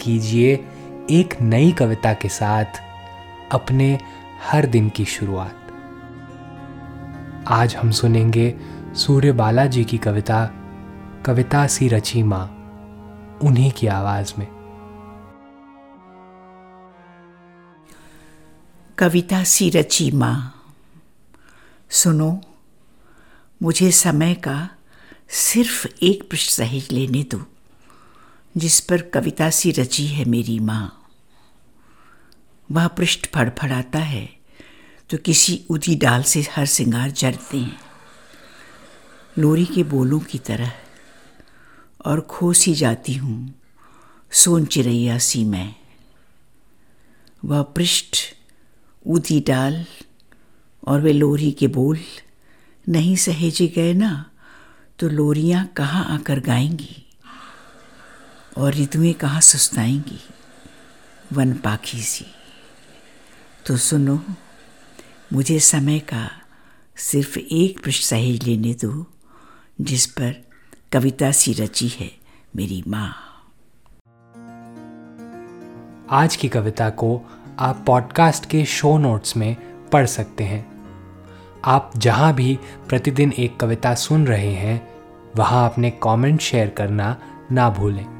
कीजिए एक नई कविता के साथ अपने हर दिन की शुरुआत। आज हम सुनेंगे सूर्य बालाजी की कविता कविता सी रची माँ, उन्हीं की आवाज़ में। कविता सी रची माँ, सुनो, मुझे समय का सिर्फ़ एक पृष्ठ सहेज लेने दो। जिस पर कविता सी रची है मेरी माँ। वह पृष्ठ फड़फड़ाता है तो किसी उदी डाल से हर सिंगार जरते हैं। लोरी के बोलों की तरह, और खो सी जाती हूँ, सोन चिड़ैया सी मैं। वह पृष्ठ उदी डाल, और वे लोरी के बोल नहीं सहेजे गए ना तो लोरियाँ कहाँ आकर गाएँगी? और ऋतुएँ कहाँ सुस्ताएँगी? वन पाखी सी। तो सुनो, मुझे समय का सिर्फ़ एक पृष्ठ सहेज लेने दो, जिस पर कविता सी रची है मेरी माँ। आज की कविता को आप पॉडकास्ट के शो नोट्स में पढ़ सकते हैं। आप जहाँ भी प्रतिदिन एक कविता सुन रहे हैं, वहाँ अपने कमेंट शेयर करना ना भूलें।